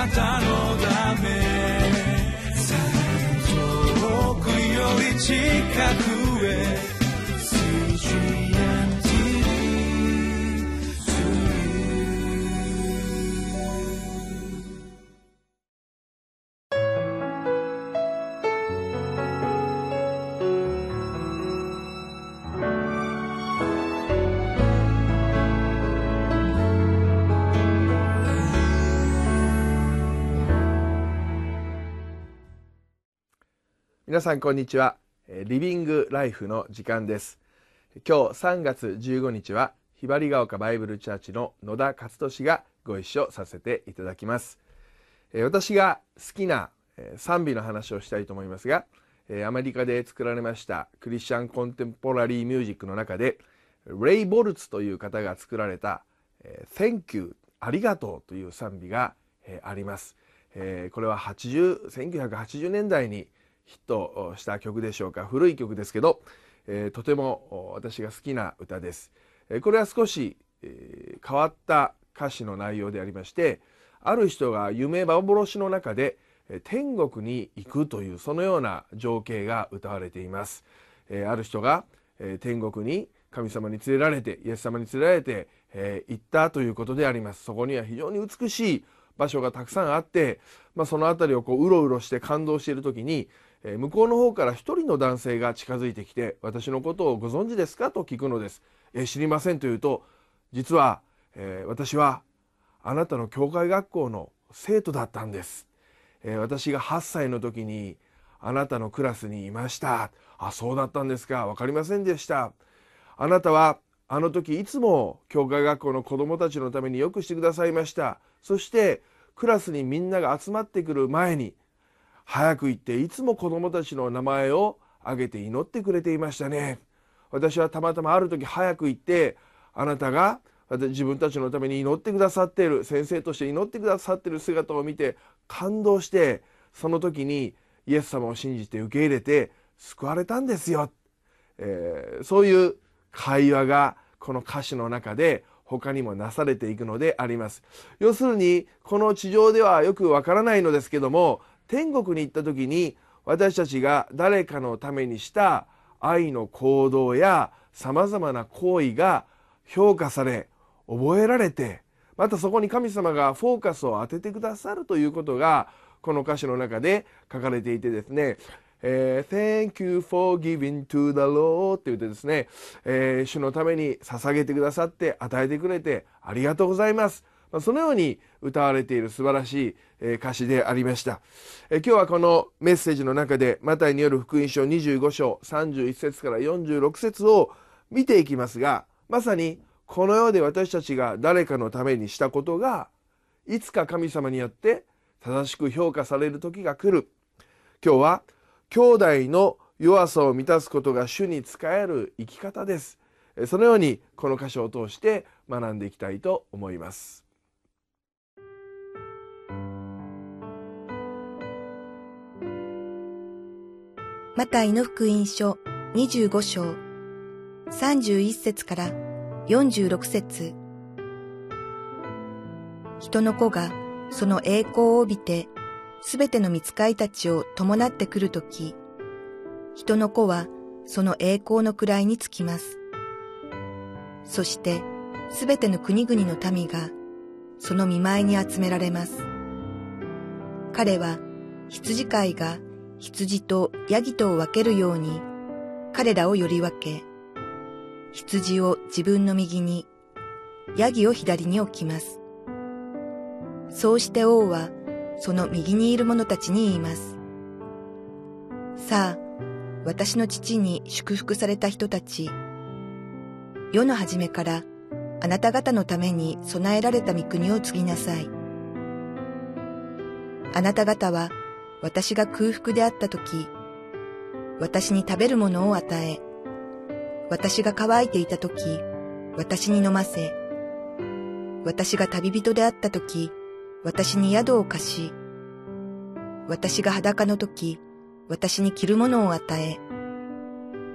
なたのため。遠くより近く。皆さんこんにちは。リビングライフの時間です。今日3月15日はひばりが丘バイブルチャーチの野田勝利がご一緒させていただきます。私が好きな賛美の話をしたいと思いますがアメリカで作られましたクリスチャンコンテンポラリーミュージックの中でレイ・ボルツという方が作られた「Thank you ありがとう」という賛美があります。これは80 1980年代にヒットした曲でしょうか古い曲ですけど、えー、とても私が好きな歌です。これは少し、えー、変わった歌詞の内容でありましてある人が夢幻の中で天国に行くというそのような情景が歌われています。えー、ある人が、え天国に神様に連れられてイエス様に連れられて、え行ったということであります。そこには非常に美しい場所がたくさんあって、まあ、その辺りをこううろうろして感動している時にえ向こうの方から一人の男性が近づいてきて私のことをご存知ですか？と聞くのです、え知りませんと言うと実は、え私はあなたの教会学校の生徒だったんです、え私が8歳の時にあなたのクラスにいました。あそうだったんですか？分かりませんでした。あなたはあの時いつも教会学校の子供たちのためによくしてくださいました。そしてクラスにみんなが集まってくる前に早く行っていつも子供たちの名前を挙げて祈ってくれていましたね。私はたまたまある時早く行ってあなたが自分たちのために祈ってくださっている先生として祈ってくださっている姿を見て感動してその時にイエス様を信じて受け入れて救われたんですよ、えー、そういう会話がこの歌詞の中で他にもなされていくのであります。要するにこの地上ではよくわからないのですけども天国に行った時に私たちが誰かのためにした愛の行動やさまざまな行為が評価され覚えられてまたそこに神様がフォーカスを当ててくださるということがこの歌詞の中で書かれていてですねえー、Thank you for giving to the Lord って言ってですね、えー、主のために捧げてくださって与えてくれてありがとうございます。そのように歌われている素晴らしい歌詞でありました。今日はこのメッセージの中でマタイによる福音書25章31節から46節を見ていきますがまさにこの世で私たちが誰かのためにしたことがいつか神様によって正しく評価される時が来る。今日は兄弟の弱さを満たすことが主に仕える生き方です。そのようにこの箇所を通して学んでいきたいと思います。マタイの福音書25章31節から46節人の子がその栄光を帯びてすべての見つかいたちを伴ってくるとき、人の子はその栄光の位につきます。そしてすべての国々の民がその見舞いに集められます。彼は羊飼いが羊とヤギとを分けるように、彼らをより分け、羊を自分の右に、ヤギを左に置きます。そうして王は、その右にいる者たちに言います。さあ、私の父に祝福された人たち、世の初めからあなた方のために備えられた御国を継ぎなさい。あなた方は私が空腹であった時、私に食べるものを与え、私が乾いていた時、私に飲ませ、私が旅人であった時、私に宿を貸し、私が裸の時、私に着るものを与え、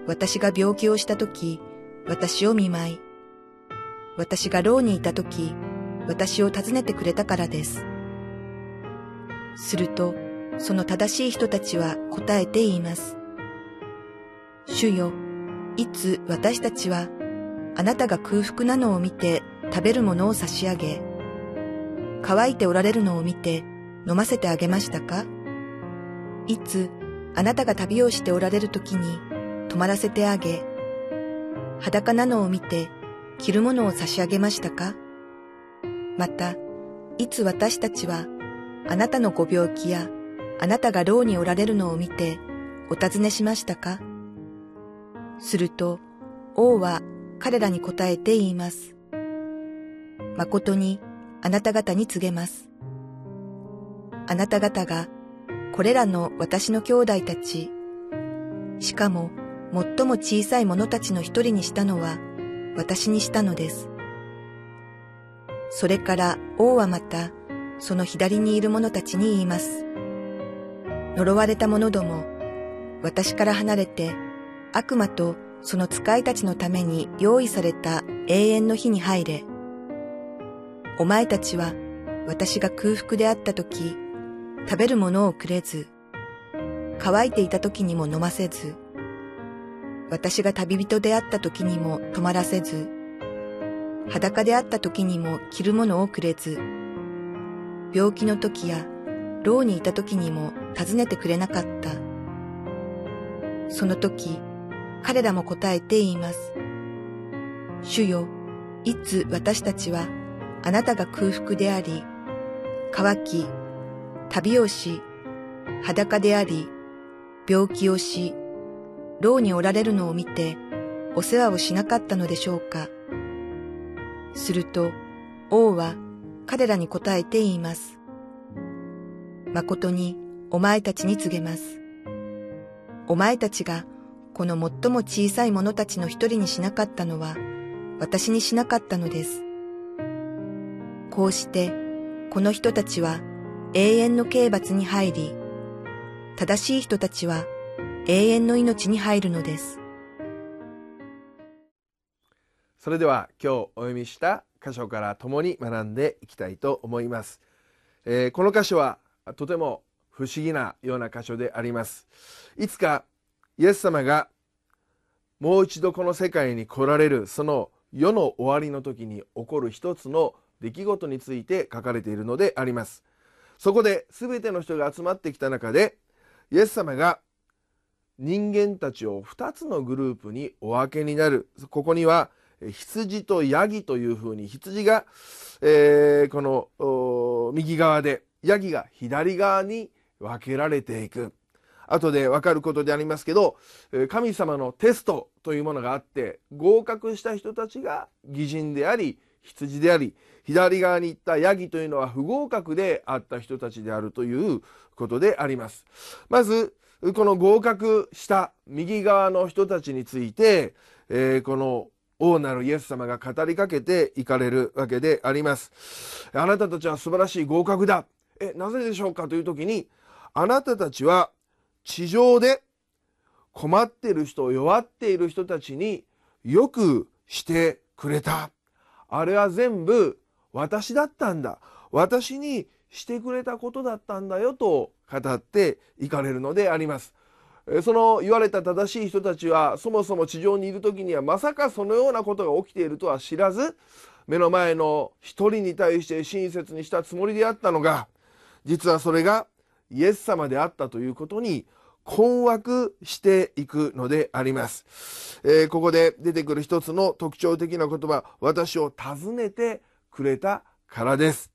私が病気をした時、私を見舞い、私が牢にいた時、私を訪ねてくれたからです。すると、その正しい人たちは答えて言います。主よ、いつ私たちはあなたが空腹なのを見て食べるものを差し上げ、乾いておられるのを見て飲ませてあげましたか？いつあなたが旅をしておられる時に泊まらせてあげ、裸なのを見て着るものを差し上げましたか？また、いつ私たちはあなたのご病気やあなたが牢におられるのを見てお尋ねしましたか？すると王は彼らに答えて言います。誠にあなた方に告げます。あなた方がこれらの私の兄弟たち、しかも最も小さい者たちの一人にしたのは私にしたのです。それから王はまたその左にいる者たちに言います。呪われた者ども、私から離れて悪魔とその使いたちのために用意された永遠の日に入れ。お前たちは私が空腹であった時、食べるものをくれず、乾いていた時にも飲ませず、私が旅人であった時にも泊まらせず、裸であった時にも着るものをくれず、病気の時や牢にいた時にも尋ねてくれなかった。その時、彼らも答えて言います。主よ、いつ私たちはあなたが空腹であり、乾き、旅をし、裸であり、病気をし、牢におられるのを見て、お世話をしなかったのでしょうか。すると、王は彼らに答えて言います。誠にお前たちに告げます。お前たちがこの最も小さい者たちの一人にしなかったのは、私にしなかったのです。こうして、この人たちは永遠の刑罰に入り、正しい人たちは永遠の命に入るのです。それでは今日お読みした箇所から共に学んでいきたいと思います、えーこの箇所はとても不思議なような箇所であります。いつかイエス様がもう一度この世界に来られるその世の終わりの時に起こる一つの出来事について書かれているのであります。そこで全ての人が集まってきた中でイエス様が人間たちを2つのグループにお分けになる。ここには羊とヤギというふうに羊が、えーこの右側でヤギが左側に分けられていく後で分かることでありますけどえ神様のテストというものがあって合格した人たちが義人であり羊であり左側に行ったヤギというのは不合格であった人たちであるということであります。まずこの合格した右側の人たちについて、えーこの王なるイエス様が語りかけていかれるわけであります。あなたたちは素晴らしい合格だ。え、なぜでしょうかという時に、あなたたちは地上で困っている人、弱っている人たちによくしてくれた。あれは全部私だったんだ。私にしてくれたことだったんだよと語っていかれるのであります。えその言われた正しい人たちはそもそも地上にいる時にはまさかそのようなことが起きているとは知らず目の前の一人に対して親切にしたつもりであったのが実はそれがイエス様であったということに困惑していくのであります、えーここで出てくる一つの特徴的な言葉私を訪ねてくれたからです。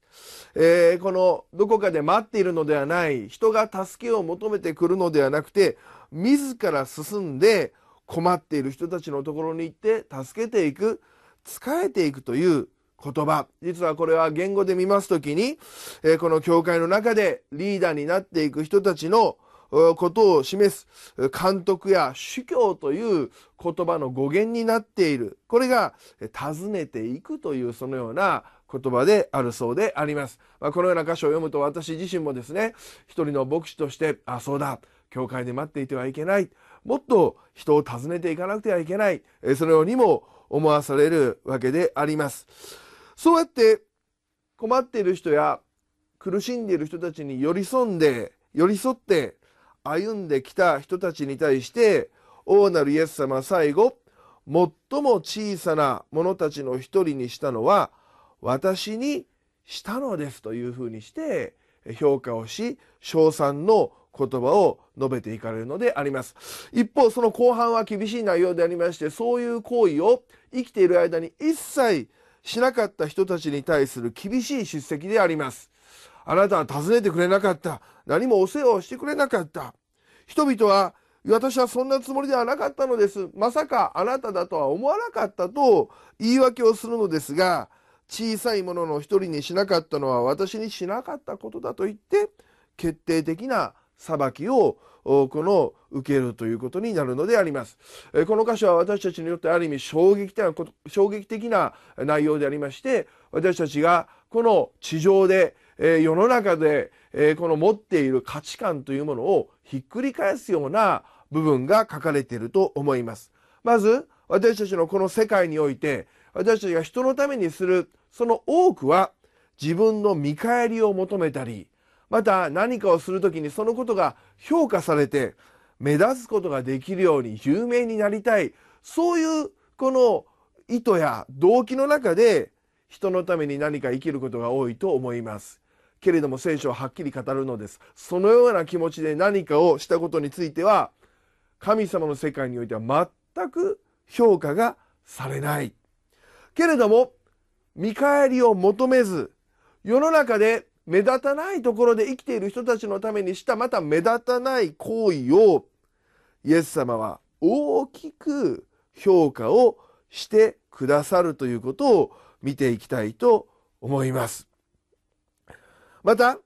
えーこのどこかで待っているのではない人が助けを求めてくるのではなくて自ら進んで困っている人たちのところに行って助けていく仕えていくという言葉。実はこれは言語で見ますときに、えこの教会の中でリーダーになっていく人たちのことを示す監督や主教という言葉の語源になっている。これが尋ねていくというそのような言葉であるそうであります。まあ、このような箇所を読むと私自身もですね一人の牧師としてあそうだ。教会で待っていてはいけない。もっと人を訪ねていかなくてはいけない。そのようにも思わされるわけであります。そうやって困っている人や苦しんでいる人たちに寄り添んで寄り添って歩んできた人たちに対して王なるイエス様は最後最も小さな者たちの一人にしたのは私にしたのですというふうにして評価をし称賛の言葉を述べていかれるのであります。一方その後半は厳しい内容でありましてそういう行為を生きている間に一切しなかった人たちに対する厳しい叱責であります。あなたは尋ねてくれなかった。何もお世話をしてくれなかった。人々は私はそんなつもりではなかったのです。まさかあなただとは思わなかったと言い訳をするのですが小さいものの一人にしなかったのは私にしなかったことだと言って決定的な裁きをこの受けるということになるのであります。この箇所は私たちによってある意味衝撃的な衝撃的な内容でありまして私たちがこの地上で世の中でこの持っている価値観というものをひっくり返すような部分が書かれていると思います。まず私たちのこの世界において私たちが人のためにするその多くは自分の見返りを求めたりまた何かをする時にそのことが評価されて目立つことができるように有名になりたいそういうこの意図や動機の中で人のために何か生きることが多いと思います。けれども聖書ははっきり語るのです。そのような気持ちで何かをしたことについては神様の世界においては全く評価がされない。けれども見返りを求めず世の中で目立たないところで生きている人たちのためにしたまた目立たない行為をイエス様は大きく評価をしてくださるということを見ていきたいと思います。また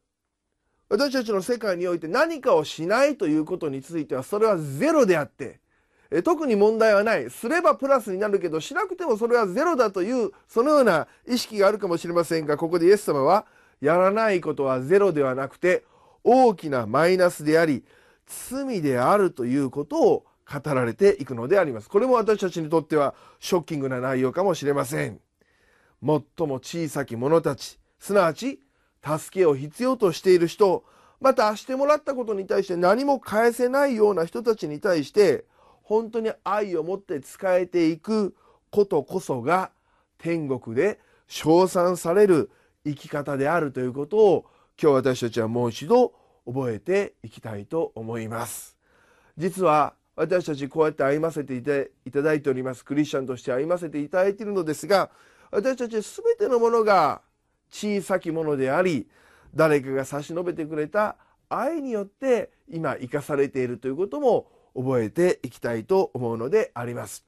私たちの世界において何かをしないということについてはそれはゼロであって特に問題はないすればプラスになるけどしなくてもそれはゼロだというそのような意識があるかもしれませんがここでイエス様はやらないことはゼロではなくて大きなマイナスであり罪であるということを語られていくのであります。これも私たちにとってはショッキングな内容かもしれません。最も小さき者たち、すなわち助けを必要としている人、またしてもらったことに対して何も返せないような人たちに対して本当に愛を持って使えていくことこそが天国で称賛される生き方であるということを今日私たちはもう一度覚えていきたいと思います。実は私たちこうやって歩ませていただいておりますクリスチャンとして歩ませていただいているのですが私たち全てのものが小さきものであり誰かが差し伸べてくれた愛によって今生かされているということも覚えていきたいと思うのであります。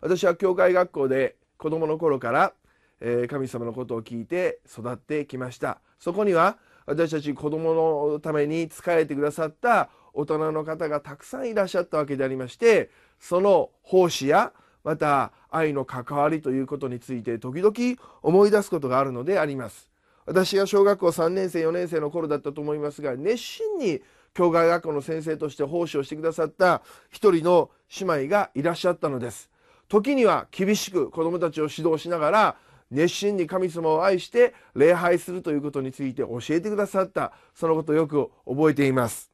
私は教会学校で子供の頃からえ神様のことを聞いて育ってきました。そこには私たち子供のために仕えてくださった大人の方がたくさんいらっしゃったわけでありましてその奉仕やまた愛の関わりということについて時々思い出すことがあるのであります。私が小学校3年生4年生の頃だったと思いますが熱心に教会学校の先生として奉仕をしてくださった一人の姉妹がいらっしゃったのです。時には厳しく子どもたちを指導しながら熱心に神様を愛して礼拝するということについて教えてくださった。そのことをよく覚えています。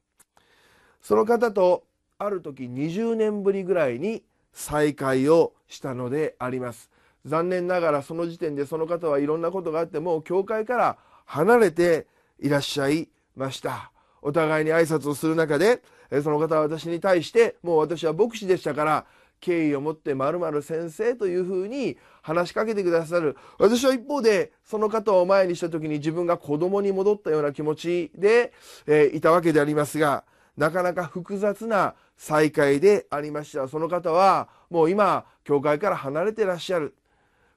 その方とある時20年ぶりぐらいに再会をしたのであります。残念ながらその時点でその方はいろんなことがあっても教会から離れていらっしゃいました。お互いに挨拶をする中でその方は私に対してもう私は牧師でしたから敬意を持って〇〇先生というふうに話しかけてくださる。私は一方でその方を前にした時に自分が子供に戻ったような気持ちで、えー、いたわけでありますがなかなか複雑な再会でありました。その方はもう今教会から離れてらっしゃる。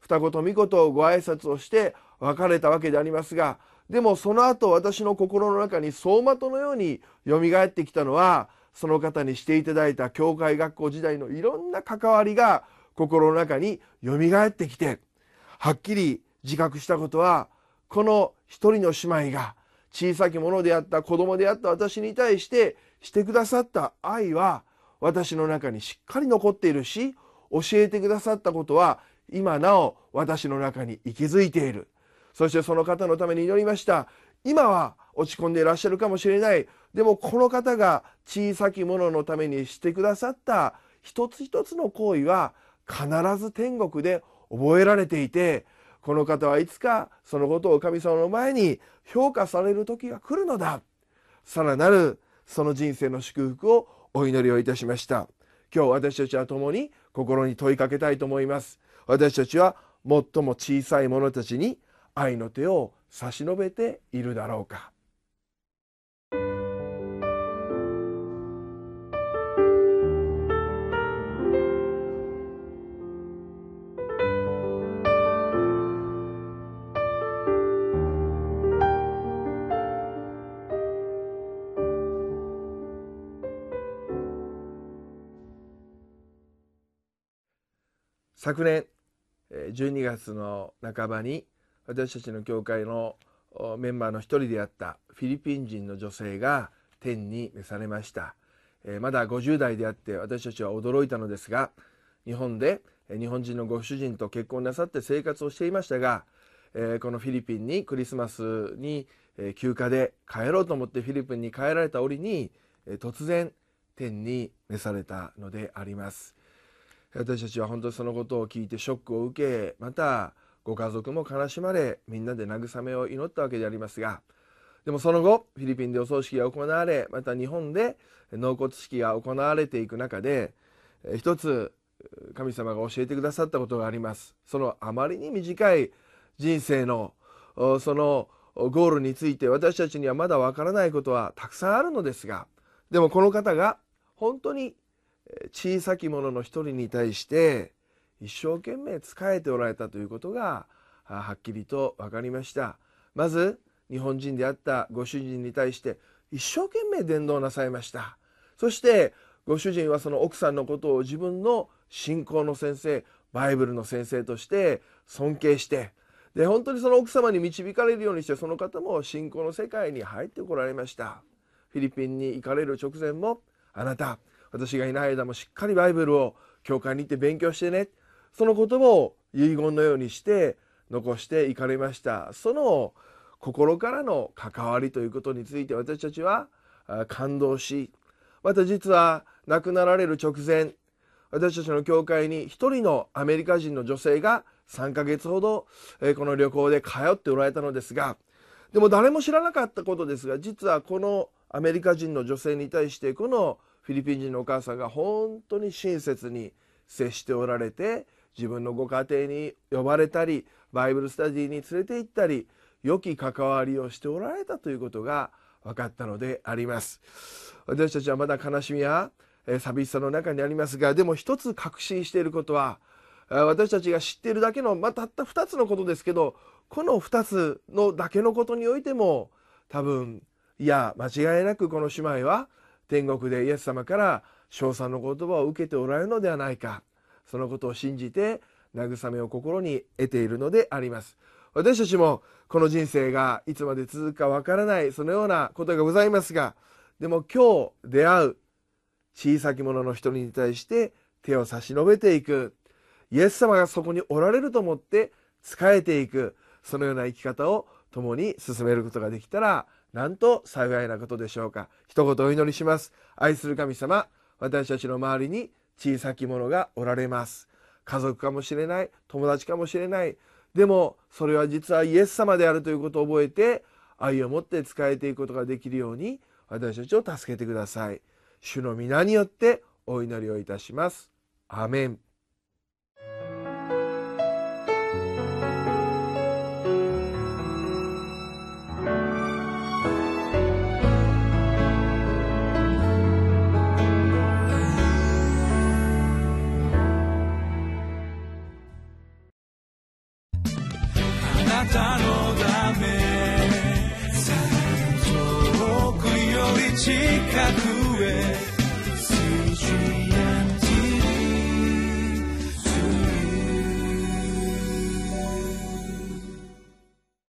二言三言ご挨拶をして別れたわけでありますがでもその後私の心の中に走馬灯のようによみがえってきたのはその方にしていただいた教会学校時代のいろんな関わりが心の中によみがえってきてはっきり自覚したことはこの一人の姉妹が小さきものであった子供であった私に対してしてくださった愛は私の中にしっかり残っているし教えてくださったことは今なお私の中に息づいている。そしてその方のために祈りました。今は落ち込んでいらっしゃるかもしれない。でもこの方が小さき者のためにしてくださった一つ一つの行為は必ず天国で覚えられていてこの方はいつかそのことを神様の前に評価される時が来るのだ。さらなるその人生の祝福をお祈りをいたしました。今日私たちは共に心に問いかけたいと思います。私たちは最も小さい者たちに愛の手を差し伸べているだろうか。昨年12月の半ばに私たちの教会のメンバーの一人であったフィリピン人の女性が天に召されました。まだ50代であって私たちは驚いたのですが日本で日本人のご主人と結婚なさって生活をしていましたがこのフィリピンにクリスマスに休暇で帰ろうと思ってフィリピンに帰られた折に突然天に召されたのであります。私たちは本当にそのことを聞いてショックを受けまたご家族も悲しまれみんなで慰めを祈ったわけでありますがでもその後フィリピンでお葬式が行われまた日本で納骨式が行われていく中で一つ神様が教えてくださったことがあります。そのあまりに短い人生のそのゴールについて私たちにはまだわからないことはたくさんあるのですがでもこの方が本当に小さき者の一人に対して一生懸命仕えておられたということがはっきりと分かりました。まず日本人であったご主人に対して一生懸命伝道なさいました。そしてご主人はその奥さんのことを自分の信仰の先生バイブルの先生として尊敬してで本当にその奥様に導かれるようにしてその方も信仰の世界に入ってこられました。フィリピンに行かれる直前もあなた私がいない間もしっかりバイブルを教会に行って勉強してね。その言葉を遺言のようにして残していかれました。その心からの関わりということについて私たちは感動しまた実は亡くなられる直前私たちの教会に一人のアメリカ人の女性が3ヶ月ほどこの旅行で通っておられたのですがでも誰も知らなかったことですが実はこのアメリカ人の女性に対してこのフィリピン人のお母さんが本当に親切に接しておられて自分のご家庭に呼ばれたりバイブルスタディに連れて行ったり良き関わりをしておられたということが分かったのであります。私たちはまだ悲しみや寂しさの中にありますがでも一つ確信していることは私たちが知っているだけの、まあ、たった2つのことですけどこの2つのだけのことにおいても多分いや間違いなくこの姉妹は天国でイエス様から称賛の言葉を受けておられるのではないか。そのことを信じて慰めを心に得ているのであります。私たちもこの人生がいつまで続くかわからないそのようなことがございますがでも今日出会う小さき者の人に対して手を差し伸べていく。イエス様がそこにおられると思って仕えていく。そのような生き方を共に進めることができたらなんと幸いなことでしょうか。一言お祈りします。愛する神様私たちの周りに小さき者がおられます。家族かもしれない友達かもしれない。でもそれは実はイエス様であるということを覚えて愛を持って仕えていくことができるように私たちを助けてください。主の皆によってお祈りをいたします。アメン。遠くより近くへ